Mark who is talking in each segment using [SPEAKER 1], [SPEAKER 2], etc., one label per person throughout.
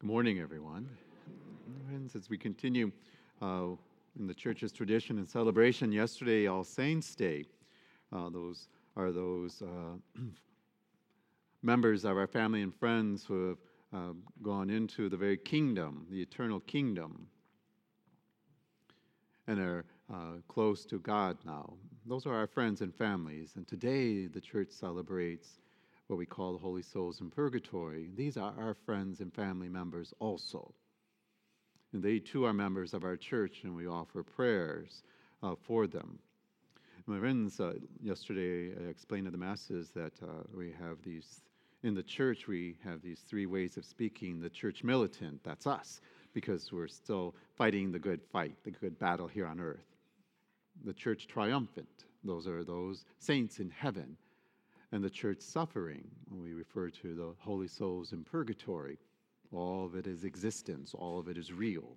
[SPEAKER 1] Good morning, everyone. As we continue uh, in the church's tradition and celebration, yesterday, All Saints' Day, uh, those are those uh, members of our family and friends who have uh, gone into the very kingdom, the eternal kingdom, and are uh, close to God now. Those are our friends and families. And today, the church celebrates what we call the holy souls in purgatory. These are our friends and family members also. And they too are members of our church, and we offer prayers uh, for them. My friends, uh, yesterday I explained to the masses that uh, we have these, in the church, we have these three ways of speaking. The church militant, that's us, because we're still fighting the good fight, the good battle here on earth. The church triumphant, those are those saints in heaven and the church suffering. When we refer to the holy souls in purgatory. All of it is existence, all of it is real.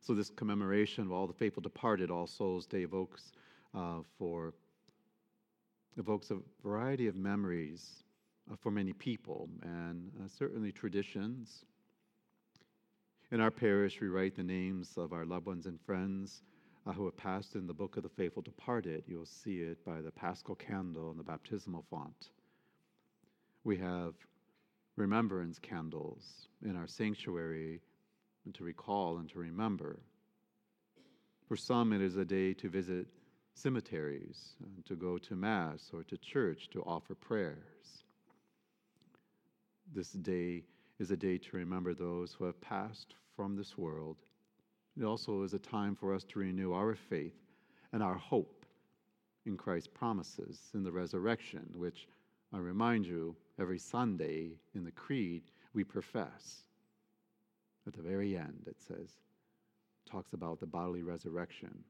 [SPEAKER 1] So, this commemoration of all the faithful departed, All Souls Day, evokes uh, for evokes a variety of memories uh, for many people and uh, certainly traditions. In our parish, we write the names of our loved ones and friends Uh, who have passed in the book of the faithful departed. You'll see it by the paschal candle and the baptismal font. We have remembrance candles in our sanctuary and to recall and to remember. For some, it is a day to visit cemeteries, and to go to Mass or to church to offer prayers. This day is a day to remember those who have passed from this world it also is a time for us to renew our faith and our hope in Christ's promises in the resurrection, which I remind you every Sunday in the Creed we profess. At the very end, it says, talks about the bodily resurrection.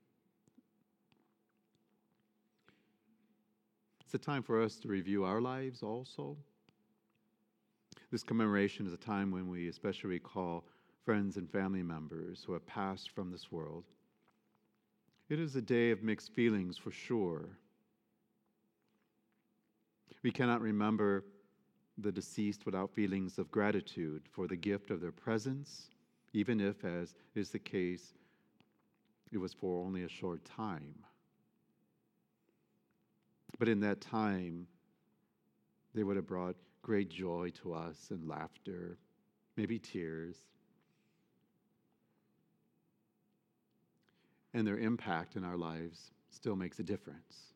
[SPEAKER 1] It's a time for us to review our lives also. This commemoration is a time when we especially recall friends and family members who have passed from this world. It is a day of mixed feelings for sure. We cannot remember the deceased without feelings of gratitude for the gift of their presence, even if, as is the case, it was for only a short time. But in that time, they would have brought great joy to us and laughter, maybe tears. And their impact in our lives still makes a difference.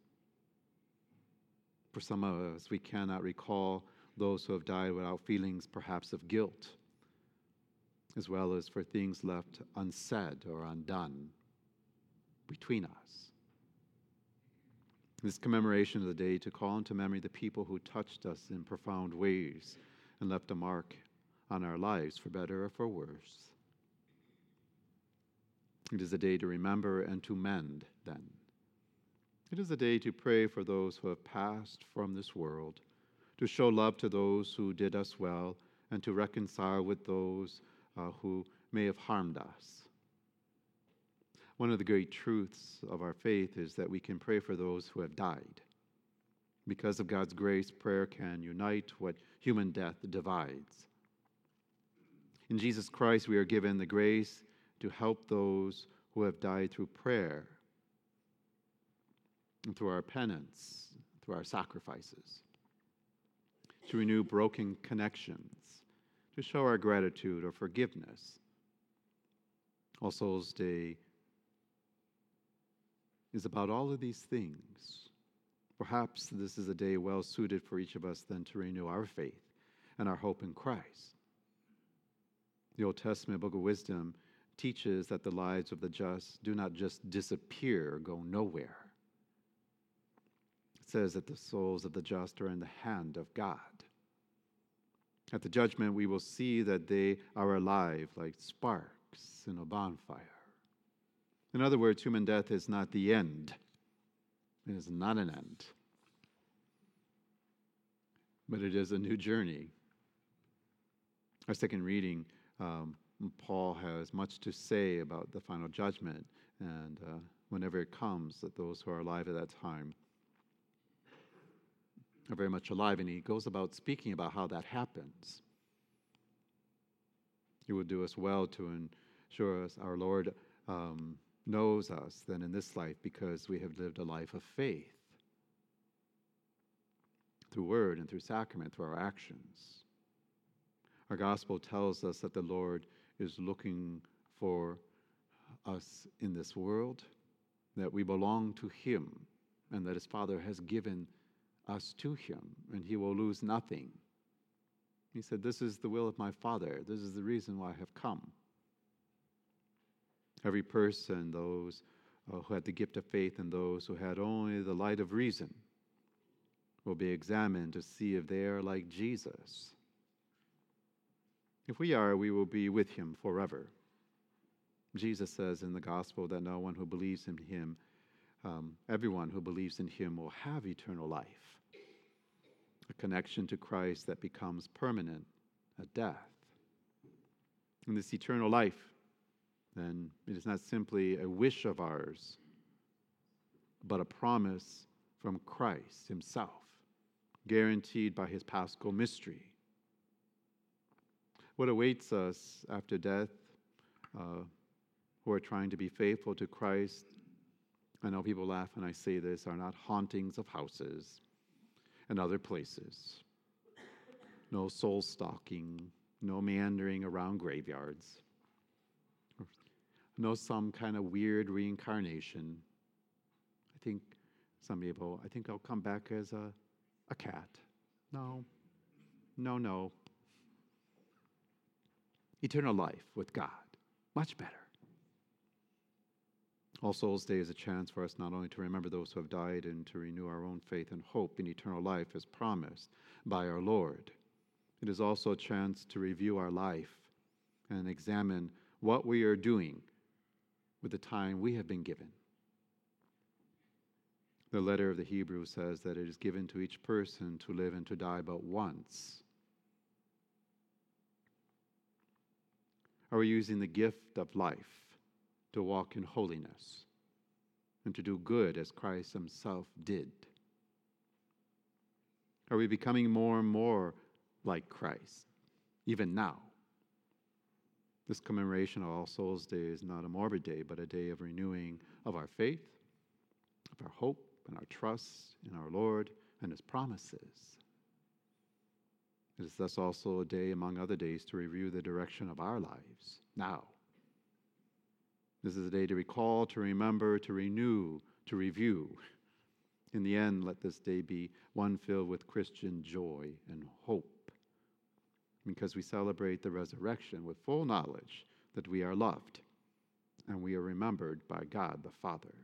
[SPEAKER 1] For some of us, we cannot recall those who have died without feelings perhaps of guilt, as well as for things left unsaid or undone between us. This commemoration of the day to call into memory the people who touched us in profound ways and left a mark on our lives, for better or for worse. It is a day to remember and to mend, then. It is a day to pray for those who have passed from this world, to show love to those who did us well, and to reconcile with those uh, who may have harmed us. One of the great truths of our faith is that we can pray for those who have died. Because of God's grace, prayer can unite what human death divides. In Jesus Christ, we are given the grace to help those who have died through prayer and through our penance, through our sacrifices, to renew broken connections, to show our gratitude or forgiveness. All Souls Day is about all of these things. Perhaps this is a day well suited for each of us then to renew our faith and our hope in Christ. The Old Testament Book of Wisdom teaches that the lives of the just do not just disappear, go nowhere. It says that the souls of the just are in the hand of God. At the judgment, we will see that they are alive like sparks in a bonfire. In other words, human death is not the end, it is not an end, but it is a new journey. Our second reading um, Paul has much to say about the final judgment, and uh, whenever it comes, that those who are alive at that time are very much alive, and he goes about speaking about how that happens. It would do us well to ensure us our Lord um, knows us than in this life because we have lived a life of faith through word and through sacrament, through our actions. Our gospel tells us that the Lord is looking for us in this world, that we belong to Him, and that His Father has given us to Him, and He will lose nothing. He said, This is the will of my Father. This is the reason why I have come. Every person, those uh, who had the gift of faith and those who had only the light of reason, will be examined to see if they are like Jesus. If we are, we will be with him forever. Jesus says in the gospel that no one who believes in him, um, everyone who believes in him will have eternal life, a connection to Christ that becomes permanent at death. And this eternal life, then, it is not simply a wish of ours, but a promise from Christ himself guaranteed by his paschal mystery. What awaits us after death, uh, who are trying to be faithful to Christ, I know people laugh when I say this, are not hauntings of houses and other places. No soul stalking, no meandering around graveyards, no some kind of weird reincarnation. I think some people, I think I'll come back as a a cat. No, no, no. Eternal life with God, much better. All Souls Day is a chance for us not only to remember those who have died and to renew our own faith and hope in eternal life as promised by our Lord. It is also a chance to review our life and examine what we are doing with the time we have been given. The letter of the Hebrews says that it is given to each person to live and to die but once. Are we using the gift of life to walk in holiness and to do good as Christ Himself did? Are we becoming more and more like Christ, even now? This commemoration of All Souls Day is not a morbid day, but a day of renewing of our faith, of our hope, and our trust in our Lord and His promises. It is thus also a day, among other days, to review the direction of our lives now. This is a day to recall, to remember, to renew, to review. In the end, let this day be one filled with Christian joy and hope, because we celebrate the resurrection with full knowledge that we are loved and we are remembered by God the Father.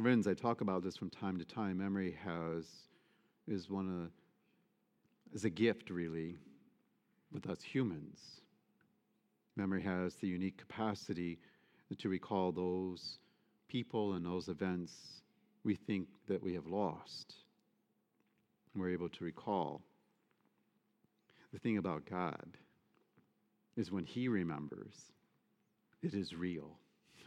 [SPEAKER 1] Friends, I talk about this from time to time. Memory has is one of is a gift really with us humans. Memory has the unique capacity to recall those people and those events we think that we have lost. We're able to recall. The thing about God is when He remembers, it is real.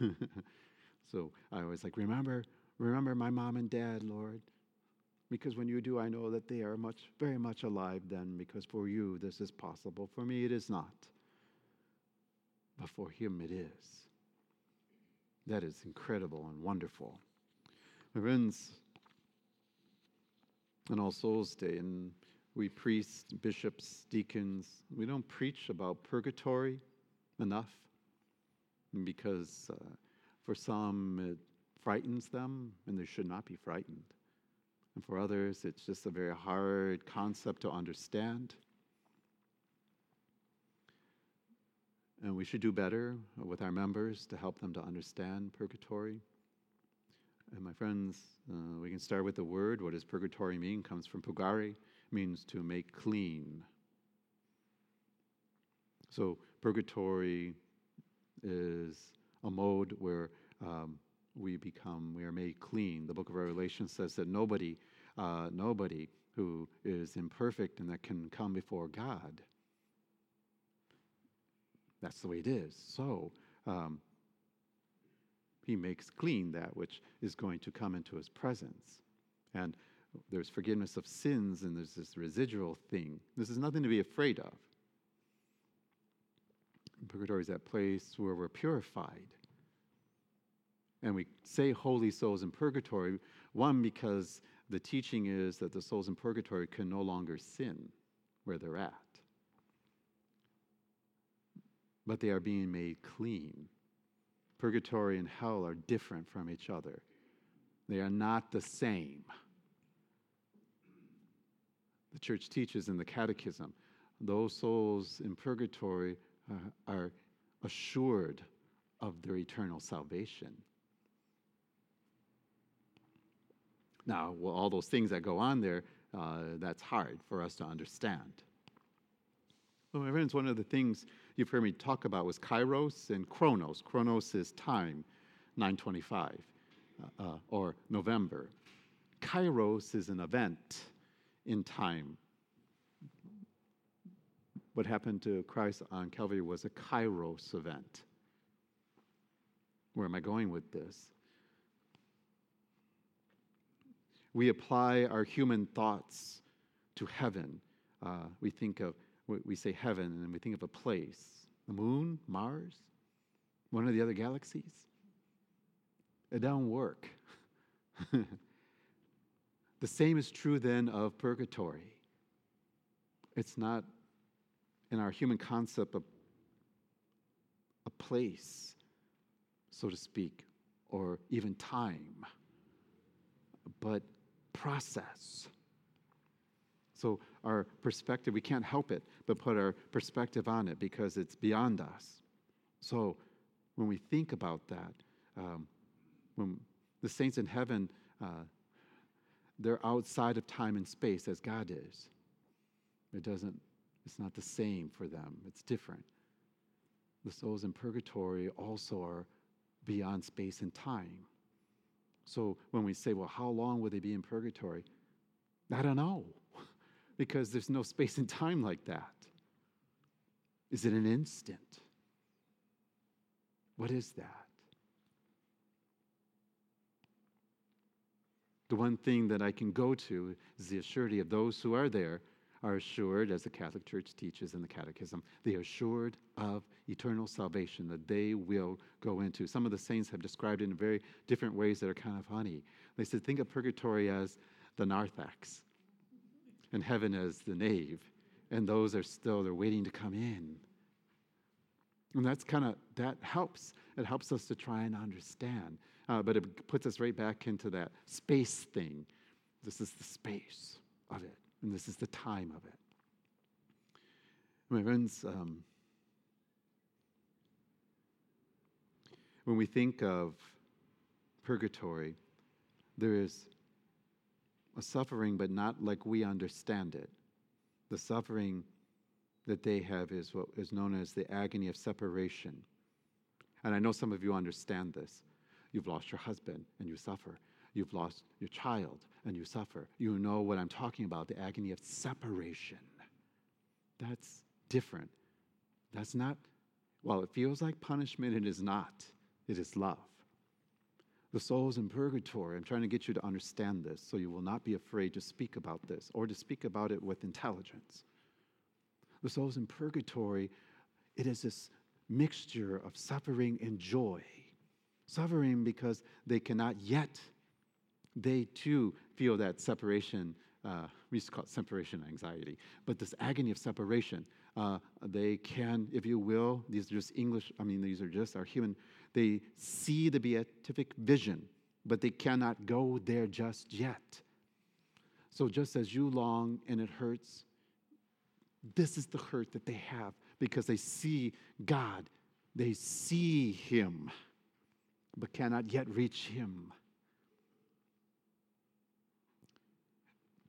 [SPEAKER 1] so I always like, remember Remember my mom and dad, Lord, because when you do, I know that they are much, very much alive then, because for you this is possible. For me, it is not. But for him, it is. That is incredible and wonderful. My friends, on All Souls Day, and we priests, bishops, deacons, we don't preach about purgatory enough because uh, for some it frightens them, and they should not be frightened. And for others, it's just a very hard concept to understand. And we should do better with our members to help them to understand purgatory. And my friends, uh, we can start with the word. What does purgatory mean? Comes from purgare, means to make clean. So purgatory is a mode where um, we become, we are made clean. The book of Revelation says that nobody, uh, nobody who is imperfect and that can come before God. That's the way it is. So, um, he makes clean that which is going to come into his presence. And there's forgiveness of sins and there's this residual thing. This is nothing to be afraid of. Purgatory is that place where we're purified. And we say holy souls in purgatory, one, because the teaching is that the souls in purgatory can no longer sin where they're at. But they are being made clean. Purgatory and hell are different from each other, they are not the same. The church teaches in the catechism those souls in purgatory uh, are assured of their eternal salvation. Now, well, all those things that go on there, uh, that's hard for us to understand. Well, my friends, one of the things you've heard me talk about was kairos and chronos. Chronos is time, 925, uh, uh, or November. Kairos is an event in time. What happened to Christ on Calvary was a kairos event. Where am I going with this? We apply our human thoughts to heaven. Uh, we think of, we say heaven, and we think of a place the moon, Mars, one of the other galaxies. It doesn't work. the same is true then of purgatory. It's not in our human concept of a place, so to speak, or even time, but process. So, our perspective, we can't help it but put our perspective on it because it's beyond us. So, when we think about that, um, when the saints in heaven, uh, they're outside of time and space as God is. It doesn't, it's not the same for them, it's different. The souls in purgatory also are beyond space and time. So when we say, well, how long will they be in purgatory? I don't know, because there's no space and time like that. Is it an instant? What is that? The one thing that I can go to is the assurity of those who are there are assured, as the Catholic Church teaches in the Catechism, they are assured of eternal salvation that they will go into. Some of the saints have described it in very different ways that are kind of funny. They said, think of purgatory as the narthex, and heaven as the nave, and those are still, they're waiting to come in. And that's kind of, that helps. It helps us to try and understand. Uh, but it puts us right back into that space thing. This is the space of it and this is the time of it. My friends, um, when we think of purgatory, there is a suffering, but not like we understand it. The suffering that they have is what is known as the agony of separation. And I know some of you understand this. You've lost your husband and you suffer. You've lost your child and you suffer. You know what I'm talking about the agony of separation. That's different. That's not, well, it feels like punishment, it is not. It is love. The souls in purgatory, I'm trying to get you to understand this so you will not be afraid to speak about this or to speak about it with intelligence. The souls in purgatory, it is this mixture of suffering and joy. Suffering because they cannot yet they too feel that separation. Uh, we used to call it separation anxiety, but this agony of separation. Uh, they can, if you will, these are just English, I mean, these are just our human, they see the beatific vision, but they cannot go there just yet. So, just as you long and it hurts, this is the hurt that they have because they see God, they see Him, but cannot yet reach Him.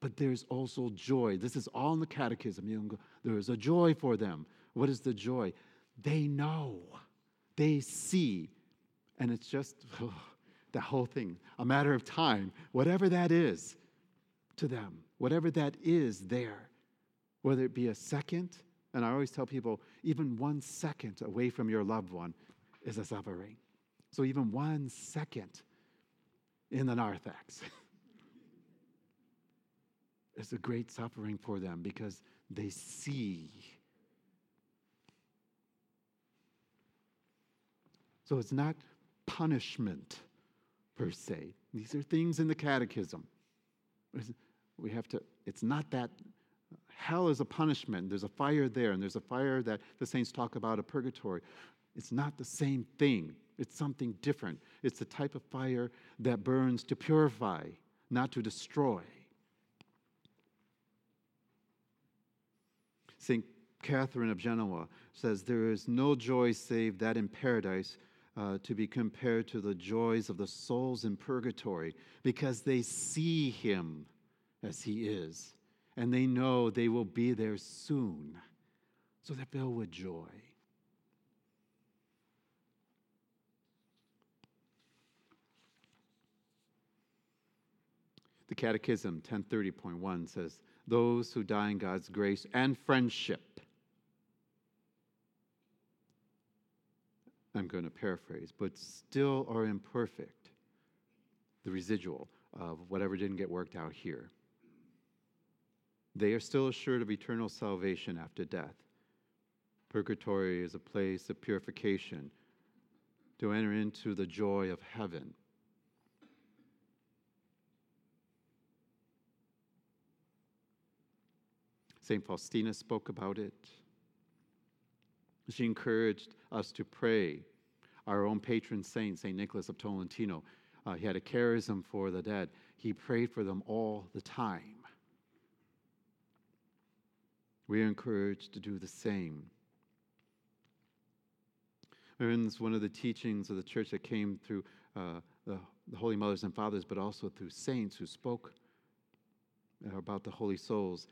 [SPEAKER 1] But there's also joy. This is all in the catechism. You go, there is a joy for them. What is the joy? They know, they see, and it's just oh, the whole thing, a matter of time, whatever that is to them, whatever that is there, whether it be a second, and I always tell people, even one second away from your loved one is a suffering. So even one second in the narthex. is a great suffering for them because they see. So it's not punishment per se. These are things in the catechism. We have to, it's not that hell is a punishment. There's a fire there, and there's a fire that the saints talk about a purgatory. It's not the same thing, it's something different. It's the type of fire that burns to purify, not to destroy. St. Catherine of Genoa says, There is no joy save that in paradise uh, to be compared to the joys of the souls in purgatory because they see him as he is and they know they will be there soon. So they're filled with joy. The Catechism 1030.1 says, Those who die in God's grace and friendship. I'm going to paraphrase, but still are imperfect, the residual of whatever didn't get worked out here. They are still assured of eternal salvation after death. Purgatory is a place of purification to enter into the joy of heaven. St. Faustina spoke about it. She encouraged us to pray. Our own patron saint, St. Nicholas of Tolentino, uh, he had a charism for the dead. He prayed for them all the time. We are encouraged to do the same. Friends, one of the teachings of the church that came through uh, the, the Holy Mothers and Fathers, but also through saints who spoke about the holy souls.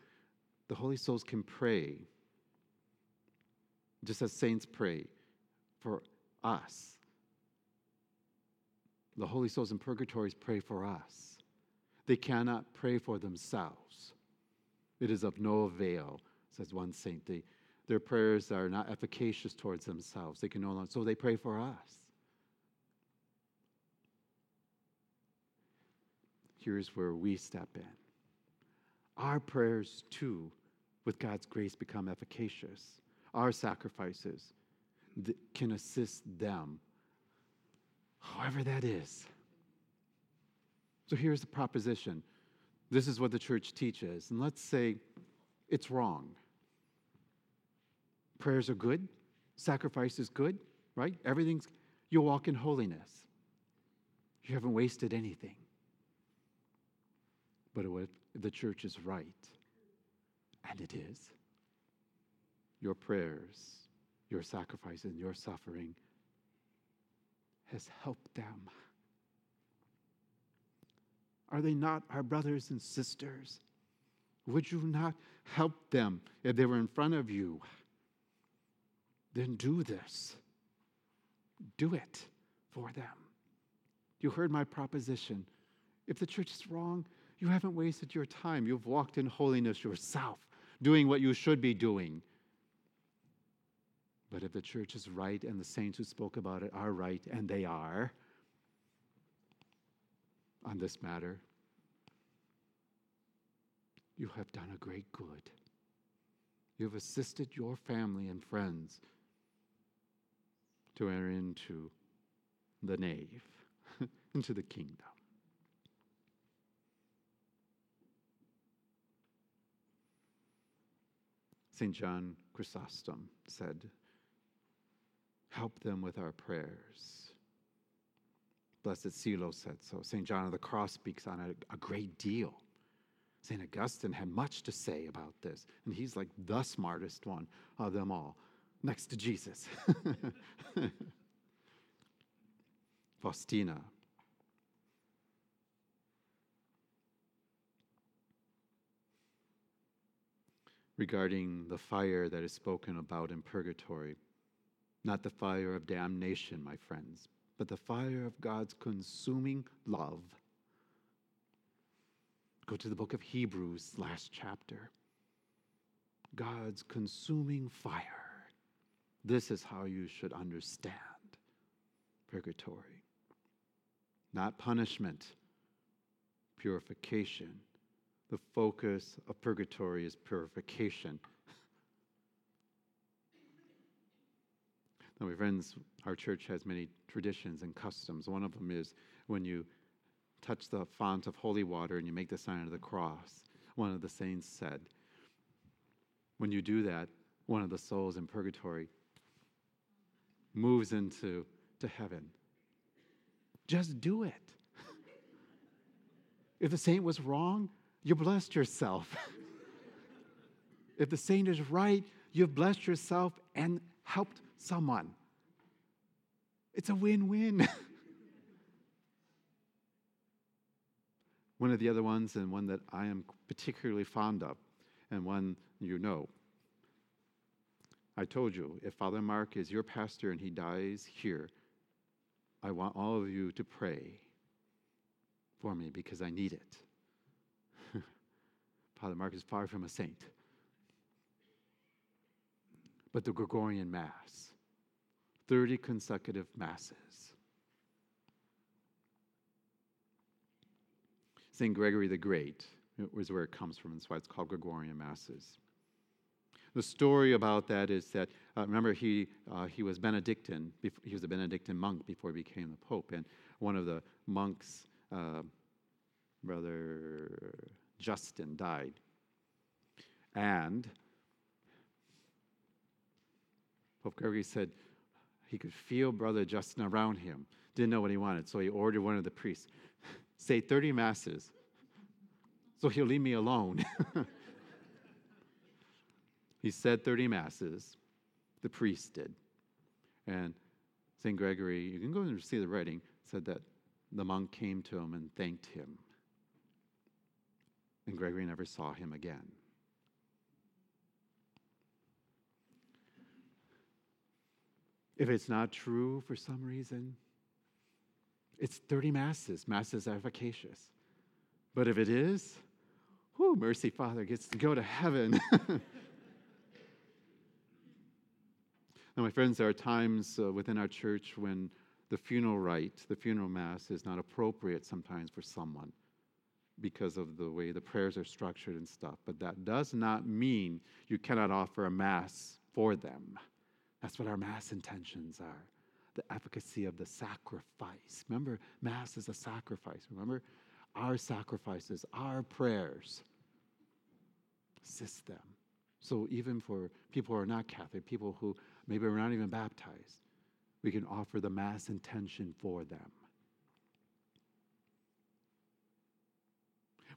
[SPEAKER 1] The holy souls can pray, just as saints pray for us. The holy souls in purgatories pray for us. They cannot pray for themselves. It is of no avail says one saint. They, their prayers are not efficacious towards themselves. They can no longer, so they pray for us. Here's where we step in. Our prayers, too, with God's grace, become efficacious. Our sacrifices can assist them, however that is. So here's the proposition. This is what the church teaches. And let's say it's wrong. Prayers are good, sacrifice is good, right? Everything's, you walk in holiness. You haven't wasted anything. But the church is right, and it is, your prayers, your sacrifice, and your suffering has helped them. Are they not our brothers and sisters? Would you not help them if they were in front of you? Then do this. Do it for them. You heard my proposition. If the church is wrong, you haven't wasted your time. You've walked in holiness yourself, doing what you should be doing. But if the church is right and the saints who spoke about it are right, and they are on this matter, you have done a great good. You have assisted your family and friends to enter into the nave, into the kingdom. St. John Chrysostom said, Help them with our prayers. Blessed Silo said so. St. John of the Cross speaks on it a great deal. St. Augustine had much to say about this, and he's like the smartest one of them all, next to Jesus. Faustina. Regarding the fire that is spoken about in purgatory, not the fire of damnation, my friends, but the fire of God's consuming love Go to the book of Hebrews, last chapter. God's consuming fire. This is how you should understand purgatory. Not punishment, purification. The focus of purgatory is purification. Now, my friends, our church has many traditions and customs. One of them is when you touch the font of holy water and you make the sign of the cross. One of the saints said, when you do that, one of the souls in purgatory moves into to heaven. Just do it. if the saint was wrong, you blessed yourself. if the saint is right, you've blessed yourself and helped someone. It's a win win. one of the other ones, and one that I am particularly fond of, and one you know. I told you, if Father Mark is your pastor and he dies here, I want all of you to pray for me because I need it. Father Mark is far from a saint. But the Gregorian Mass, 30 consecutive Masses. St. Gregory the Great was where it comes from. That's why it's called Gregorian Masses. The story about that is that, uh, remember, he, uh, he was Benedictine, he was a Benedictine monk before he became the Pope. And one of the monks, uh, Brother Justin, died. And Pope Gregory said he could feel Brother Justin around him. Didn't know what he wanted, so he ordered one of the priests say 30 masses so he'll leave me alone. he said 30 masses, the priest did. And St. Gregory, you can go and see the writing, said that the monk came to him and thanked him. And Gregory never saw him again. If it's not true for some reason, it's 30 masses. Masses are efficacious. But if it is, whoo, mercy, Father gets to go to heaven. now, my friends, there are times uh, within our church when the funeral rite, the funeral mass, is not appropriate sometimes for someone because of the way the prayers are structured and stuff. But that does not mean you cannot offer a mass for them. That's what our mass intentions are the efficacy of the sacrifice. Remember, mass is a sacrifice. Remember, our sacrifices, our prayers assist them. So even for people who are not Catholic, people who maybe are not even baptized, we can offer the Mass intention for them.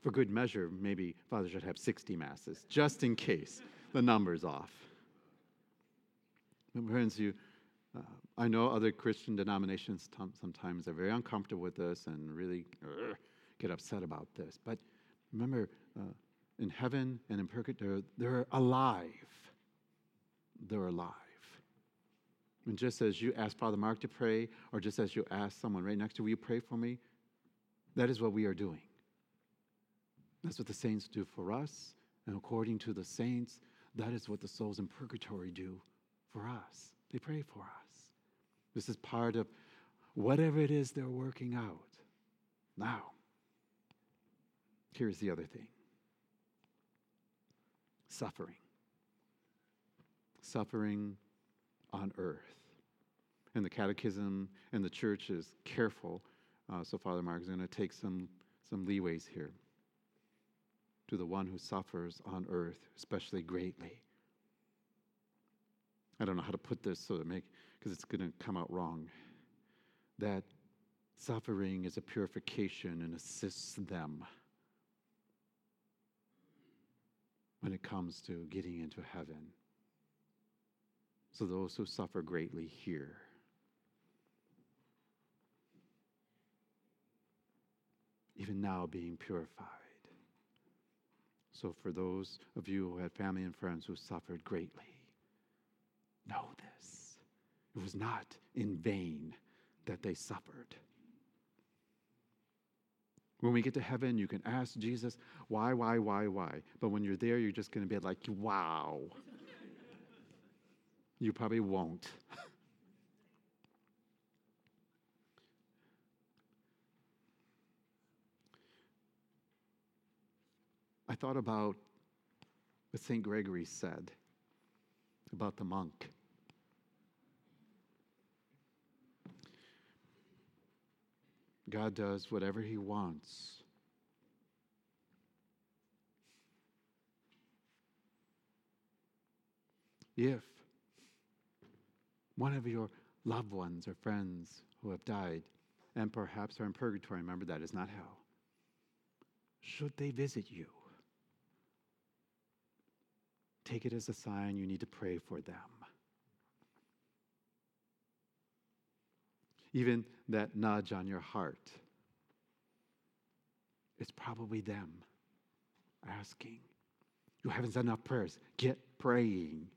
[SPEAKER 1] For good measure, maybe Father should have 60 Masses, just in case the number's off. friends, you, uh, I know other Christian denominations t- sometimes are very uncomfortable with this and really uh, get upset about this. But remember, uh, in heaven and in purgatory, they're alive. They're alive. And just as you ask Father Mark to pray, or just as you ask someone right next to you, will you pray for me? That is what we are doing. That's what the saints do for us. And according to the saints, that is what the souls in purgatory do for us. They pray for us. This is part of whatever it is they're working out. Now, here's the other thing suffering. Suffering on earth. And the catechism and the church is careful. Uh, so Father Mark is going to take some, some leeways here. To the one who suffers on earth, especially greatly. I don't know how to put this so to make, because it's going to come out wrong. That suffering is a purification and assists them when it comes to getting into heaven. So those who suffer greatly here. Even now being purified. So, for those of you who had family and friends who suffered greatly, know this. It was not in vain that they suffered. When we get to heaven, you can ask Jesus, why, why, why, why? But when you're there, you're just going to be like, wow. you probably won't. I thought about what St. Gregory said about the monk. God does whatever he wants. If one of your loved ones or friends who have died and perhaps are in purgatory, remember that is not hell, should they visit you? Take it as a sign you need to pray for them. Even that nudge on your heart, it's probably them asking. You haven't said enough prayers. Get praying.